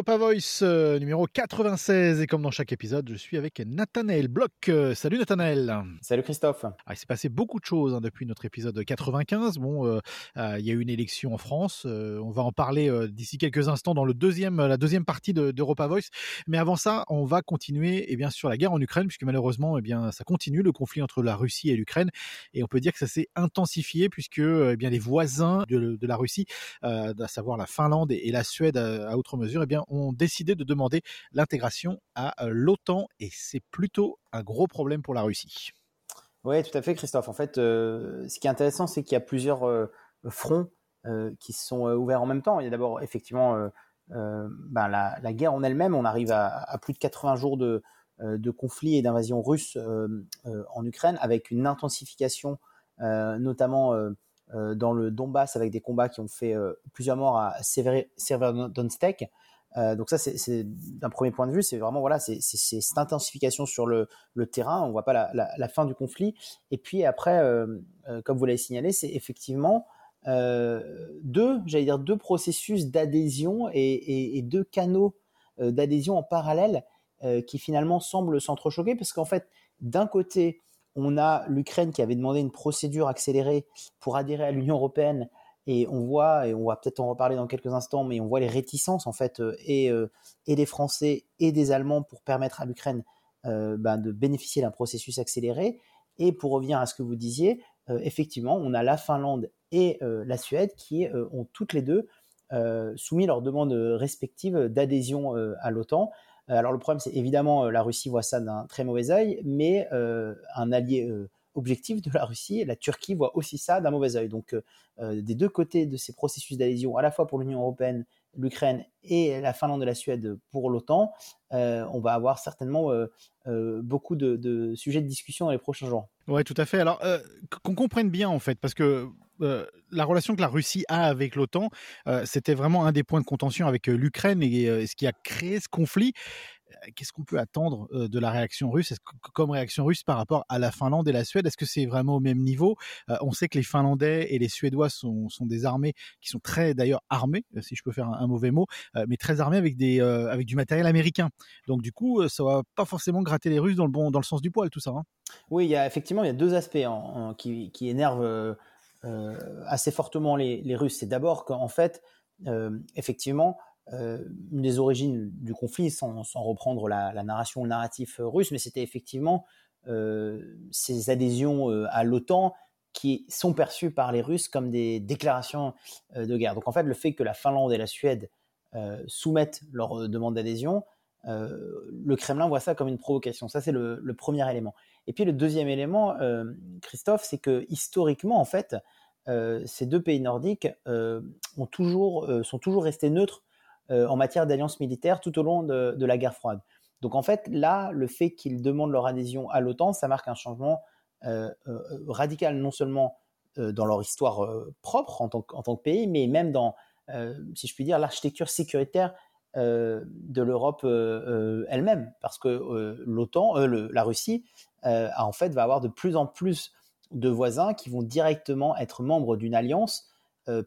Europa Voice euh, numéro 96 et comme dans chaque épisode, je suis avec Nathanaël Bloch. Euh, salut Nathanaël. Salut Christophe. Ah, il s'est passé beaucoup de choses hein, depuis notre épisode 95. Bon, euh, il y a eu une élection en France. on va en parler d'ici quelques instants dans le deuxième, la deuxième partie d'Europa Voice. Mais avant ça, on va continuer eh bien sur la guerre en Ukraine puisque malheureusement, eh bien ça continue le conflit entre la Russie et l'Ukraine et on peut dire que ça s'est intensifié puisque eh bien les voisins de, de la Russie, à savoir la Finlande et, la Suède à, outre mesure, eh bien ont décidé de demander l'intégration à euh, l'OTAN et c'est plutôt un gros problème pour la Russie. Oui, tout à fait, Christophe. En fait, euh, ce qui est intéressant, c'est qu'il y a plusieurs euh, fronts qui sont ouverts en même temps. Il y a d'abord effectivement ben, la, guerre en elle-même. On arrive à, plus de 80 jours de, de conflit et d'invasion russe en Ukraine, avec une intensification, notamment dans le Donbass, avec des combats qui ont fait plusieurs morts à Severodonetsk. Euh, donc ça, c'est d'un premier point de vue, c'est vraiment voilà, c'est cette intensification sur le, terrain. On voit pas la, fin du conflit. Et puis après, euh, euh comme vous l'avez signalé, c'est effectivement deux, j'allais dire deux processus d'adhésion et, et, deux canaux d'adhésion en parallèle qui finalement semblent s'entrechoquer parce qu'en fait, d'un côté, on a l'Ukraine qui avait demandé une procédure accélérée pour adhérer à l'Union européenne et on voit, et on va peut-être en reparler dans quelques instants, mais on voit les réticences en fait euh, et, euh, et des Français et des Allemands pour permettre à l'Ukraine euh, ben, de bénéficier d'un processus accéléré. Et pour revenir à ce que vous disiez, effectivement, on a la Finlande et la Suède qui ont toutes les deux soumis leurs demandes respectives d'adhésion à l'OTAN. Alors le problème, c'est évidemment la Russie voit ça d'un très mauvais œil, mais un allié objectif de la Russie. La Turquie voit aussi ça d'un mauvais œil. Donc, euh, euh, des deux côtés de ces processus d'adhésion, à la fois pour l'Union européenne, l'Ukraine et la Finlande et la Suède pour l'OTAN, euh, on va avoir certainement beaucoup de, sujets de discussion dans les prochains jours. Ouais, tout à fait. Alors, qu'on comprenne bien en fait, parce que la relation que la Russie a avec l'OTAN, c'était vraiment un des points de contention avec l'Ukraine et ce qui a créé ce conflit. Euh, qu'est-ce qu'on peut attendre euh, de la réaction russe? Que, comme réaction russe par rapport à la Finlande et la Suède Est-ce que c'est vraiment au même niveau? Euh, On sait que les Finlandais et les Suédois sont, des armées qui sont très d'ailleurs armées, si je peux faire un, mauvais mot, mais très armées avec des avec du matériel américain. Donc du coup, ça va pas forcément gratter les Russes dans le bon dans le sens du poil tout ça. Hein oui, il y a effectivement il y a deux aspects qui, qui énervent assez fortement les Russes. C'est d'abord qu'en fait, effectivement, euh, une des origines du conflit, sans, reprendre la, la, narration, le narratif russe, mais c'était effectivement euh, ces adhésions euh, à l'OTAN qui sont perçues par les Russes comme des déclarations euh, de guerre. Donc en fait, le fait que la Finlande et la Suède euh, soumettent leur demande d'adhésion, le Kremlin voit ça comme une provocation. Ça, c'est le, le, premier élément. Et puis le deuxième élément, Christophe, c'est que historiquement, en fait, ces deux pays nordiques ont toujours, sont toujours restés neutres euh, en matière d'alliance militaire tout au long de, la guerre froide. Donc en fait, là, le fait qu'ils demandent leur adhésion à l'OTAN, ça marque un changement euh, euh radical, non seulement euh, dans leur histoire propre en tant, en tant, que pays, mais même dans, si je puis dire, l'architecture sécuritaire de l'Europe elle-même, parce que l'OTAN, la Russie, en fait, va avoir de plus en plus de voisins qui vont directement être membres d'une alliance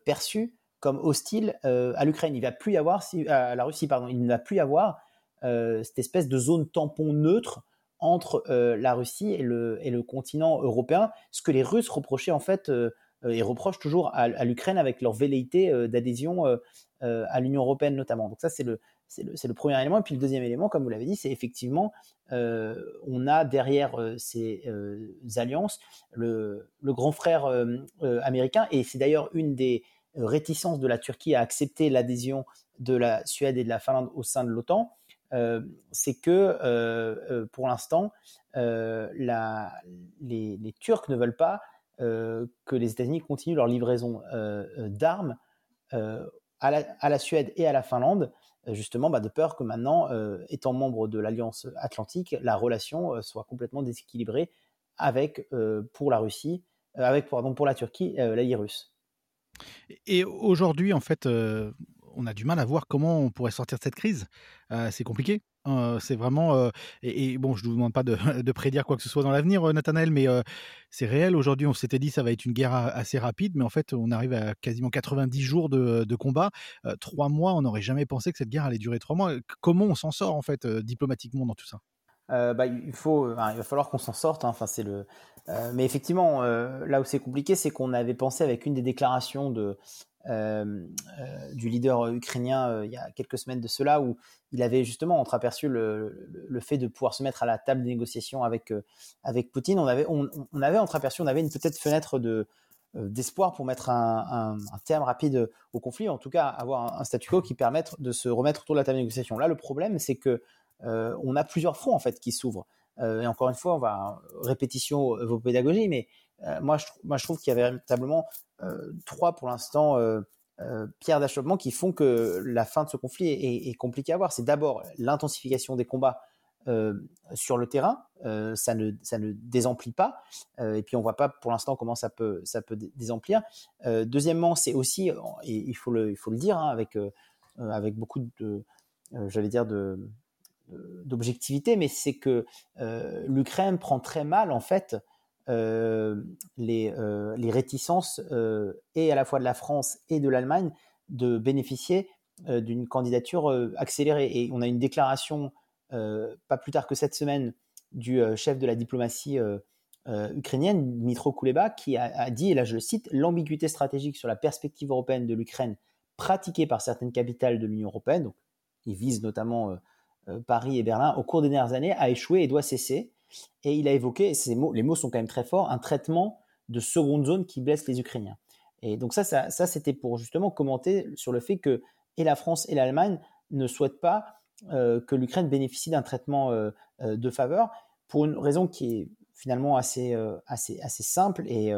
perçue comme hostile euh, à l'Ukraine. Il va plus y avoir, si, à la Russie, pardon, il ne va plus y avoir euh, cette espèce de zone tampon neutre entre euh, la Russie et le, et le continent européen, ce que les Russes reprochaient en fait et reprochent toujours à, l'Ukraine avec leur velléité d'adhésion à l'Union européenne notamment. Donc ça c'est le le, le, premier élément. Et puis le deuxième élément, comme vous l'avez dit, c'est effectivement on a derrière ces alliances le, grand frère américain et c'est d'ailleurs une des réticence de la Turquie à accepter l'adhésion de la Suède et de la Finlande au sein de l'OTAN, euh, c'est que euh, euh pour l'instant, euh, les, Turcs ne veulent pas euh, que les États-Unis continuent leur livraison d'armes à la, à, la, Suède et à la Finlande, justement bah, de peur que maintenant, étant membre de l'Alliance Atlantique, la relation soit complètement déséquilibrée avec, pour la Russie, avec pardon, pour la Turquie, l'allié russe. Et aujourd'hui, en fait, euh, on a du mal à voir comment on pourrait sortir de cette crise. Euh, c'est compliqué. c'est vraiment et, bon, je ne vous demande pas de, de, prédire quoi que ce soit dans l'avenir, Nathanaël, mais c'est réel. Aujourd'hui, on s'était dit ça va être une guerre assez rapide, mais en fait, on arrive à quasiment 90 jours de, de combat. trois mois, on n'aurait jamais pensé que cette guerre allait durer trois mois. Comment on s'en sort en fait diplomatiquement dans tout ça? Bah, il faut, il va falloir qu'on s'en sorte. Hein. Enfin, c'est le. mais effectivement, là où c'est compliqué, c'est qu'on avait pensé avec une des déclarations de euh, euh, du leader ukrainien euh, il y a quelques semaines de cela, où il avait justement entreaperçu le, le, fait de pouvoir se mettre à la table des négociations avec, avec Poutine. On avait, on, on avait entreaperçu, on avait une peut-être fenêtre de, d'espoir pour mettre un, un, terme rapide au conflit, en tout cas avoir un, statu quo qui permette de se remettre autour de la table des négociations. Là, le problème, c'est que on a plusieurs fronts en fait qui s'ouvrent. et encore une fois, on va répétition vos pédagogies, mais moi, je, moi, je trouve qu'il y a véritablement euh, trois pour l'instant euh, euh, pierres d'achoppement qui font que la fin de ce conflit est, compliquée à voir. C'est d'abord l'intensification des combats sur le terrain, ça, ne, ça ne désemplit pas, et puis on voit pas pour l'instant comment ça peut, ça peut désemplir. deuxièmement, c'est aussi, et il faut le, il faut le dire, hein, avec, avec beaucoup de, j'allais dire, de, d'objectivité, mais c'est que l'Ukraine prend très mal en fait euh, les, euh, les, réticences euh, et à la fois de la France et de l'Allemagne de bénéficier d'une candidature accélérée. Et on a une déclaration pas plus tard que cette semaine du chef de la diplomatie ukrainienne, Dmitro Kuleba, qui a, a, dit, et là je le cite, l'ambiguïté stratégique sur la perspective européenne de l'Ukraine pratiquée par certaines capitales de l'Union européenne, donc il vise notamment Paris et Berlin, au cours des dernières années, a échoué et doit cesser. Et il a évoqué, ces mots, les mots sont quand même très forts, un traitement de seconde zone qui blesse les Ukrainiens. Et donc ça, ça, c'était pour justement commenter sur le fait que et la France et l'Allemagne ne souhaitent pas euh, que l'Ukraine bénéficie d'un traitement euh, euh, de faveur pour une raison qui est finalement assez, assez, assez simple et,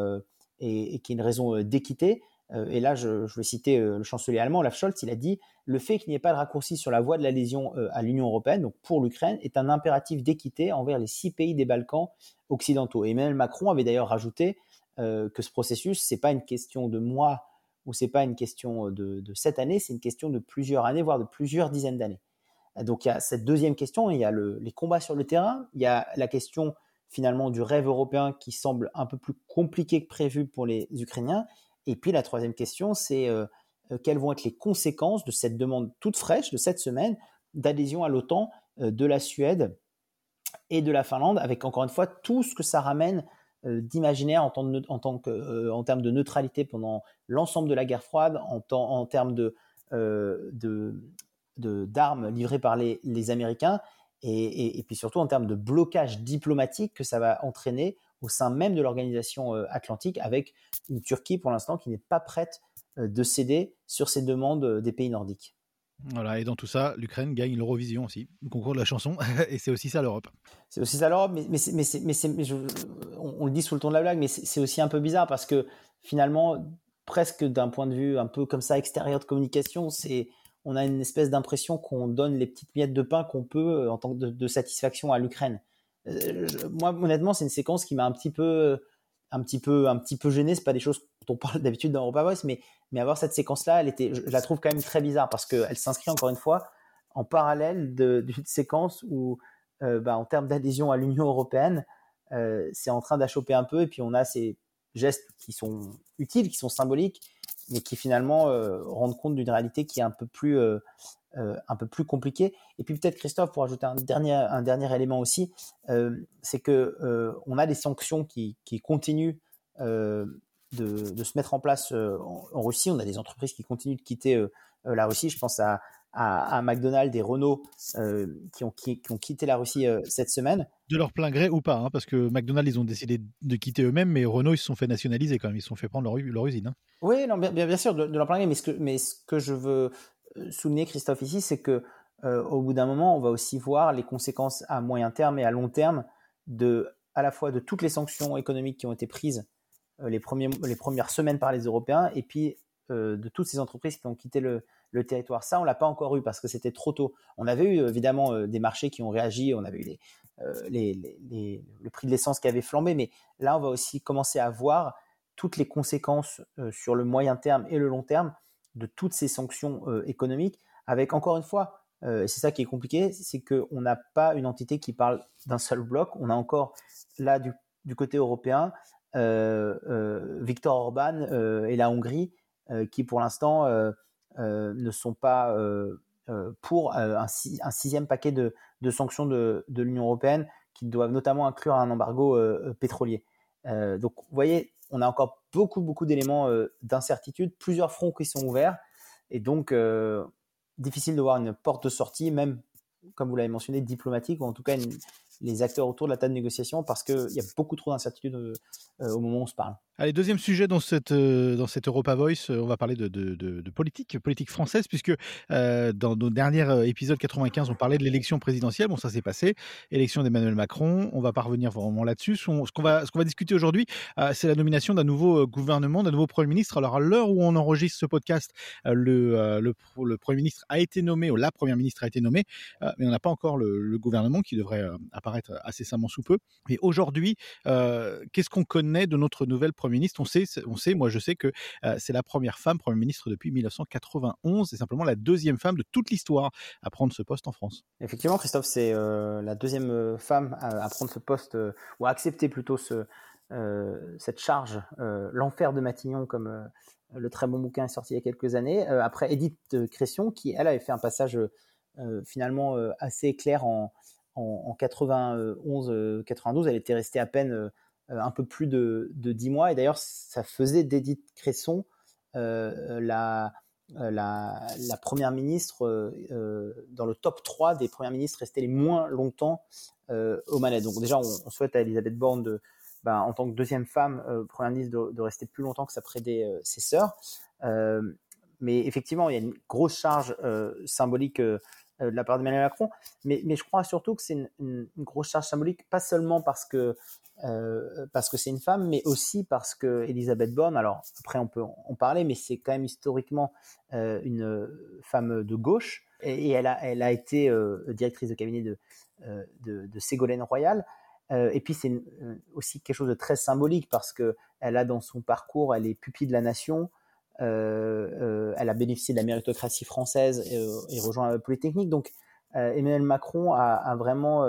et, qui est une raison d'équité. Et là, je, vais citer le chancelier allemand, Olaf Scholz, il a dit le fait qu'il n'y ait pas de raccourci sur la voie de l'adhésion euh, à l'Union européenne, donc pour l'Ukraine, est un impératif d'équité envers les six pays des Balkans occidentaux. Emmanuel Macron avait d'ailleurs rajouté euh, que ce processus, c'est pas une question de mois ou c'est pas une question de, de cette année, c'est une question de plusieurs années, voire de plusieurs dizaines d'années. Donc il y a cette deuxième question, il y a le, les combats sur le terrain, il y a la question finalement du rêve européen qui semble un peu plus compliqué que prévu pour les Ukrainiens, et puis la troisième question, c'est euh, euh, quelles vont être les conséquences de cette demande toute fraîche de cette semaine d'adhésion à l'OTAN euh, de la Suède et de la Finlande, avec encore une fois tout ce que ça ramène d'imaginaire en, en, en, termes de neutralité pendant l'ensemble de la guerre froide, en, termes de, d'armes livrées par les, Américains, et, puis surtout en termes de blocage diplomatique que ça va entraîner au sein même de l'organisation atlantique, avec une Turquie pour l'instant qui n'est pas prête euh, de céder sur ces demandes euh, des pays nordiques. Voilà, et dans tout ça, l'Ukraine gagne l'Eurovision aussi, le concours de la chanson, et c'est aussi ça l'Europe. C'est aussi ça l'Europe, mais, mais, mais, mais on, le dit sous le ton de la blague, mais c'est aussi un peu bizarre parce que finalement, presque d'un point de vue un peu comme ça extérieur de communication, c'est on a une espèce d'impression qu'on donne les petites miettes de pain qu'on peut euh, en tant que de, satisfaction à l'Ukraine. Moi, honnêtement, c'est une séquence qui m'a un petit peu, un petit peu, un petit peu gêné. C'est pas des choses dont on parle d'habitude dans Europa Voice, mais mais avoir cette séquence-là, elle était, je, la trouve quand même très bizarre parce qu'elle s'inscrit encore une fois en parallèle d'une séquence où, euh, bah, en termes d'adhésion à l'Union européenne, euh, c'est en train d'achoper un peu et puis on a ces gestes qui sont utiles, qui sont symboliques, mais qui finalement euh, rendent compte d'une réalité qui est un peu plus, un peu plus compliquée. Et puis peut-être Christophe, pour ajouter un dernier, un dernier élément aussi, c'est que on a des sanctions qui, qui continuent de, se mettre en place euh, en, Russie. On a des entreprises qui continuent de quitter euh, euh, la Russie. Je pense à, à, McDonald's et Renault qui, ont, qui, ont quitté la Russie cette semaine. De leur plein gré ou pas, hein, parce que McDonald's, ils ont décidé de quitter eux-mêmes, mais Renault, ils se sont fait nationaliser quand même, ils se sont fait prendre leur, leur usine. Hein. Oui, non, bien, bien, sûr, de, leur plein gré, mais ce, que, mais ce que je veux souligner, Christophe, ici, c'est que au bout d'un moment, on va aussi voir les conséquences à moyen terme et à long terme de à la fois de toutes les sanctions économiques qui ont été prises euh, les, premiers, les premières semaines par les Européens et puis euh, de toutes ces entreprises qui ont quitté le, territoire. Ça, on l'a pas encore eu parce que c'était trop tôt. On avait eu évidemment euh, des marchés qui ont réagi, on avait eu le prix de l'essence qui avait flambé, mais là, on va aussi commencer à voir toutes les conséquences sur le moyen terme et le long terme de toutes ces sanctions économiques, avec encore une fois et c'est ça qui est compliqué, c'est qu'on n'a pas une entité qui parle d'un seul bloc. On a encore là du, côté européen Victor Orban et la Hongrie qui pour l'instant ne sont pas pour un, sixième paquet de, de sanctions de, de l'Union européenne qui doivent notamment inclure un embargo pétrolier. donc vous voyez, on a encore beaucoup, beaucoup d'éléments d'incertitude, plusieurs fronts qui sont ouverts, et donc difficile de voir une porte de sortie, même comme vous l'avez mentionné, diplomatique, ou en tout cas les acteurs autour de la table de négociation, parce qu'il y a beaucoup trop d'incertitudes au moment où on se parle. Allez, deuxième sujet dans cette, euh, dans cette Europa Voice, euh, on va parler de, politique, politique française, puisque euh, dans nos derniers épisodes 95, on parlait de l'élection présidentielle. Bon, ça s'est passé. Élection d'Emmanuel Macron. On va pas revenir vraiment là-dessus. Ce qu'on va, discuter aujourd'hui, c'est la nomination d'un nouveau gouvernement, d'un nouveau Premier ministre. Alors, à l'heure où on enregistre ce podcast, le, Premier ministre a été nommé, ou la Première ministre a été nommée, mais on n'a pas encore le, gouvernement qui devrait apparaître assez incessamment sous peu. Et aujourd'hui, qu'est-ce qu'on connaît de notre nouvelle Premier ministre? On sait, on sait, moi je sais que euh, c'est la première femme Premier ministre depuis 1991. C'est simplement la deuxième femme de toute l'histoire à prendre ce poste en France. Effectivement, Christophe, c'est euh, la deuxième euh, femme à, prendre ce poste, ou à accepter plutôt ce, cette charge, l'enfer de Matignon, comme le très bon bouquin est sorti il y a quelques années, après Edith Cresson, qui elle avait fait un passage finalement assez clair en, en 91-92. Elle était restée à peine euh, un peu plus de, de 10 mois. Et d'ailleurs, ça faisait d'Edith Cresson euh, la, euh, première ministre dans le top 3 des premières ministres restées les moins longtemps aux manettes. Donc déjà, on, souhaite à Elisabeth Borne ben, en tant que deuxième femme première ministre de, rester plus longtemps que ça prédait ses sœurs. mais effectivement, il y a une grosse charge symbolique de la part d'Emmanuel Macron, mais, mais, je crois surtout que c'est une, grosse charge symbolique, pas seulement parce que euh, parce que c'est une femme, mais aussi parce que Elisabeth Borne, alors après on peut en parler, mais c'est quand même historiquement euh, une femme de gauche, et, elle, a, elle a été euh, directrice de cabinet de, de, de Ségolène Royal. et puis c'est aussi quelque chose de très symbolique parce que elle a dans son parcours, elle est pupille de la nation, elle a bénéficié de la méritocratie française et, rejoint Polytechnique. Donc Emmanuel Macron a, a vraiment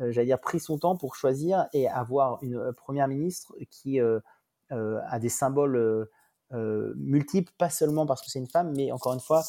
euh, j'allais dire, pris son temps pour choisir et avoir une euh, première ministre qui euh, a des symboles multiples, pas seulement parce que c'est une femme, mais encore une fois,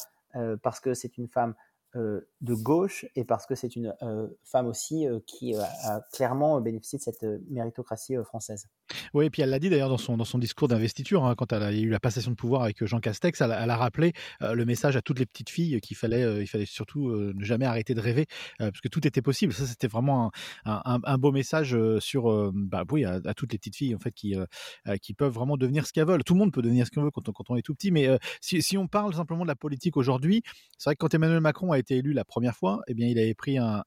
parce que c'est une femme euh, de gauche et parce que c'est une euh, femme aussi euh, qui a clairement bénéficié de cette méritocratie française. Oui, et puis elle l'a dit d'ailleurs dans son, dans son discours d'investiture, hein, quand elle a eu la passation de pouvoir avec Jean Castex, elle, a rappelé le message à toutes les petites filles qu'il fallait, il fallait surtout ne jamais arrêter de rêver, parce que tout était possible. Ça, c'était vraiment un, un, beau message sur, bah, oui, à, toutes les petites filles en fait qui, qui peuvent vraiment devenir ce qu'elles veulent. Tout le monde peut devenir ce qu'on veut quand on, quand on est tout petit, mais si, si, on parle simplement de la politique aujourd'hui, c'est vrai que quand Emmanuel Macron a été élu la première fois, eh bien, il avait pris un,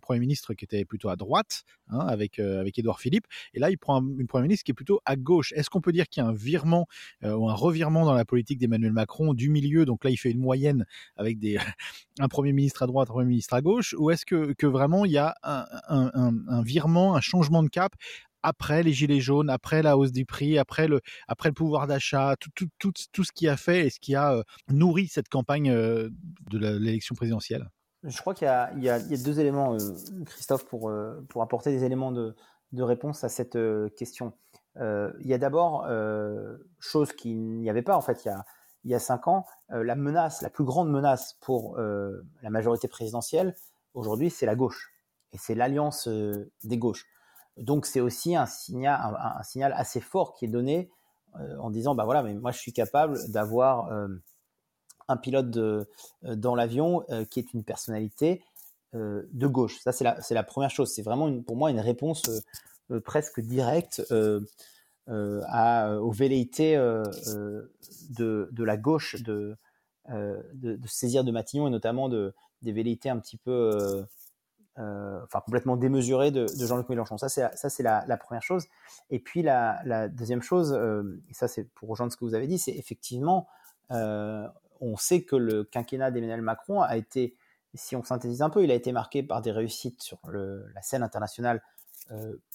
Premier ministre qui était plutôt à droite, hein, avec, euh, avec Édouard Philippe, et là, il prend une Premier ministre qui est plutôt à gauche. Est-ce qu'on peut dire qu'il y a un virement euh, ou un revirement dans la politique d'Emmanuel Macron du milieu? Donc là, il fait une moyenne avec des, un Premier ministre à droite, un Premier ministre à gauche, ou est-ce que, que vraiment il y a un, un virement, un changement de cap après les gilets jaunes, après la hausse du prix, après le, après le pouvoir d'achat, tout, tout, tout, tout, ce qui a fait et ce qui a euh, nourri cette campagne euh, de l'élection présidentielle Je crois qu'il y, y, y, a deux éléments, euh, Christophe, pour, pour apporter des éléments de, de réponse à cette question. il y a d'abord, chose qu'il n'y avait pas en fait il y a, il y a cinq ans, la menace, la plus grande menace pour la majorité présidentielle, aujourd'hui, c'est la gauche. Et c'est l'alliance des gauches. Donc c'est aussi un signal, assez fort qui est donné euh, en disant bah voilà, mais moi je suis capable d'avoir euh, un pilote euh, dans l'avion qui est une personnalité de gauche. Ça c'est la, première chose. C'est vraiment pour moi une réponse presque directe aux velléités de, la gauche de, saisir de Matignon et notamment de, des velléités un petit peu enfin complètement démesuré de, Jean-Luc Mélenchon. Ça, c'est ça, c'est la, première chose. Et puis la, deuxième chose, euh, et ça, c'est pour rejoindre ce que vous avez dit, c'est effectivement, euh, on sait que le quinquennat d'Emmanuel Macron a été, si on synthétise un peu, il a été marqué par des réussites sur la scène internationale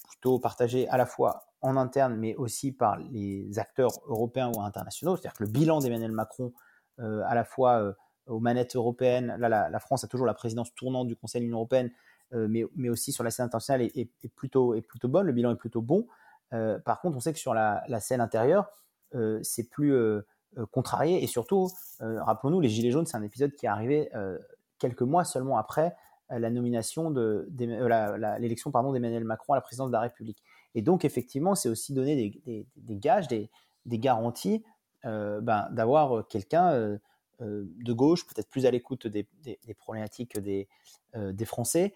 plutôt partagées à la fois en interne, mais aussi par les acteurs européens ou internationaux. C'est-à-dire que le bilan d'Emmanuel Macron, à la fois aux manettes européennes. Là, la, France a toujours la présidence tournante du Conseil de l'Union européenne, mais, mais, aussi sur la scène internationale est, plutôt, est plutôt bonne. Le bilan est plutôt bon. par contre, on sait que sur la, scène intérieure, c'est plus contrarié. Et surtout, rappelons-nous, les Gilets jaunes, c'est un épisode qui est arrivé quelques mois seulement après la nomination de, l'élection pardon d'Emmanuel Macron à la présidence de la République. Et donc effectivement, c'est aussi donner des, gages, des, garanties euh, ben, d'avoir quelqu'un euh, euh, de gauche, peut-être plus à l'écoute des, problématiques des, des Français.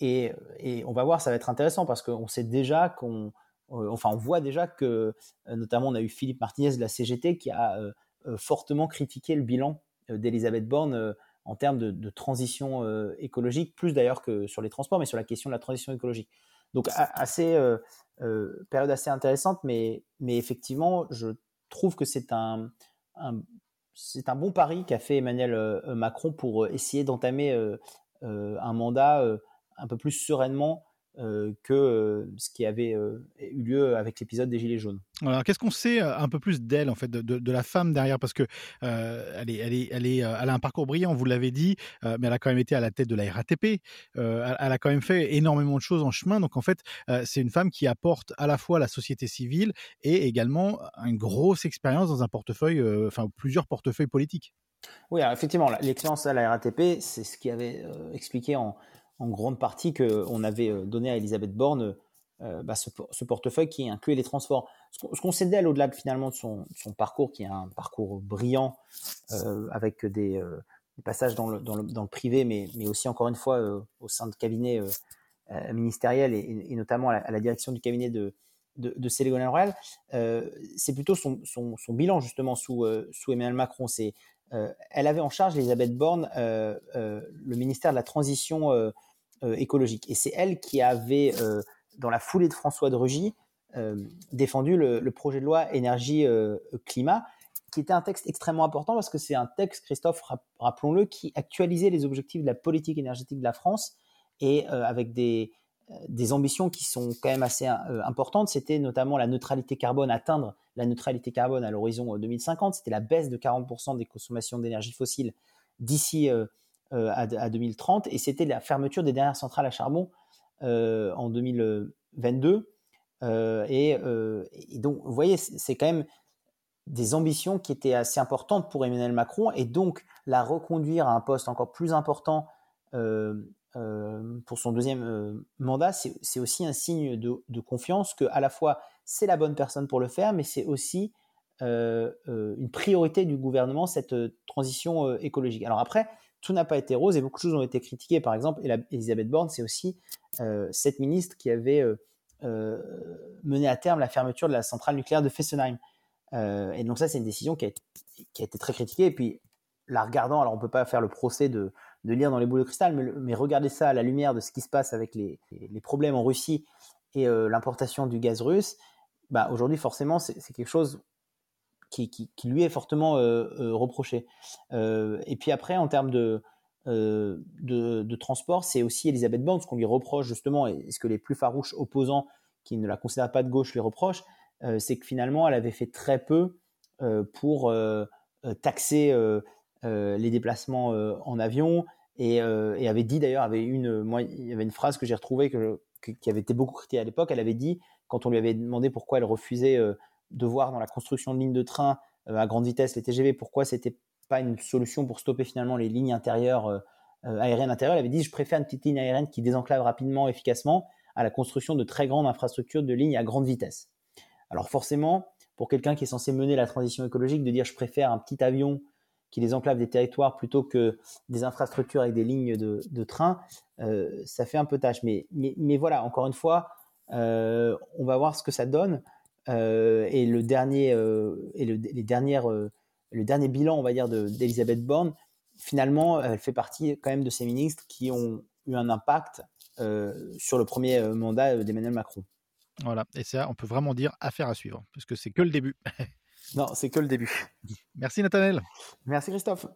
Et, et, on va voir, ça va être intéressant parce qu'on sait déjà qu'on, enfin, on voit déjà que, notamment, on a eu Philippe Martinez de la CGT qui a fortement critiqué le bilan d'Elisabeth Borne en termes de, transition euh, écologique, plus d'ailleurs que sur les transports, mais sur la question de la transition écologique. Donc assez euh, euh, période assez intéressante, mais, mais effectivement, je trouve que c'est un, c'est un bon pari qu'a fait Emmanuel Macron pour essayer d'entamer un mandat un peu plus sereinement euh, que euh, ce qui avait euh, eu lieu avec l'épisode des Gilets jaunes. Alors, qu'est-ce qu'on sait un peu plus d'elle, en fait, de, la femme derrière? Parce que elle, est, elle, est, elle, est, elle a un parcours brillant, vous l'avez dit, mais elle a quand même été à la tête de la RATP. Elle, a quand même fait énormément de choses en chemin. Donc, en fait, c'est une femme qui apporte à la fois la société civile et également une grosse expérience dans un portefeuille, enfin, plusieurs portefeuilles politiques. Oui, effectivement, l'expérience à la RATP, c'est ce qui avait expliqué en, en grande partie qu'on avait euh, donné à Elisabeth Borne euh, bah, ce, portefeuille qui incluait les transports. Ce qu'on sait d'elle, au-delà finalement de son, parcours, qui est un parcours brillant, euh, avec des, passages dans le, privé, mais, aussi encore une fois au sein de cabinets ministériels et, notamment à la, direction du cabinet de, de, de Royal, c'est plutôt son, bilan justement sous, Emmanuel Macron. Elle avait en charge, Elisabeth Borne, le ministère de la Transition euh, écologique. Et c'est elle qui avait, euh, dans la foulée de François de Rugy, euh, défendu le, projet de loi énergie-climat, qui était un texte extrêmement important parce que c'est un texte, Christophe, rappelons-le, qui actualisait les objectifs de la politique énergétique de la France et avec des, des ambitions qui sont quand même assez importantes. C'était notamment la neutralité carbone, atteindre la neutralité carbone à l'horizon 2050. C'était la baisse de 40% des consommations d'énergie fossile d'ici euh, à, 2030 et c'était la fermeture des dernières centrales à charbon euh, en 2022. Euh, et, donc, vous voyez, c'est quand même des ambitions qui étaient assez importantes pour Emmanuel Macron et donc la reconduire à un poste encore plus important pour son deuxième mandat, c'est aussi un signe de, confiance que à la fois c'est la bonne personne pour le faire, mais c'est aussi une priorité du gouvernement cette transition écologique. Alors après, tout n'a pas été rose et beaucoup de choses ont été critiquées. Par exemple, Elisabeth Borne, c'est aussi euh, cette ministre qui avait euh, euh, mené à terme la fermeture de la centrale nucléaire de Fessenheim. et donc ça, c'est une décision qui a, été très critiquée. Et puis, la regardant, alors on peut pas faire le procès de, lire dans les boules de cristal, mais, mais regardez ça à la lumière de ce qui se passe avec les, problèmes en Russie et l'importation du gaz russe. Bah, aujourd'hui, forcément, c'est quelque chose qui, lui est fortement euh, euh, reproché. Euh, et puis après, en termes de, de, transport, c'est aussi Elisabeth Borne, ce qu'on lui reproche justement, et ce que les plus farouches opposants qui ne la considèrent pas de gauche lui reprochent, c'est que finalement, elle avait fait très peu pour taxer les déplacements en avion et, avait dit d'ailleurs, avait une, moi, il y avait une phrase que j'ai retrouvée que, qui avait été beaucoup critiquée à l'époque. Elle avait dit, quand on lui avait demandé pourquoi elle refusait de voir dans la construction de lignes de train euh, à grande vitesse, les TGV, pourquoi c'était pas une solution pour stopper finalement les lignes intérieures, euh, euh, aériennes intérieures. Elle avait dit je préfère une petite ligne aérienne qui désenclave rapidement, efficacement, à la construction de très grandes infrastructures de lignes à grande vitesse. Alors forcément, pour quelqu'un qui est censé mener la transition écologique, de dire je préfère un petit avion qui désenclave des territoires plutôt que des infrastructures avec des lignes de, train, ça fait un peu tâche. Mais, mais, voilà, encore une fois, on va voir ce que ça donne. Euh, et le dernier euh, et le, les dernières euh, le dernier bilan, on va dire, d'Elisabeth Borne, finalement, elle fait partie quand même de ces ministres qui ont eu un impact sur le premier mandat d'Emmanuel Macron. Voilà, et ça, on peut vraiment dire affaire à suivre, parce que c'est que le début. non, c'est que le début. Merci Nathanaël. Merci Christophe.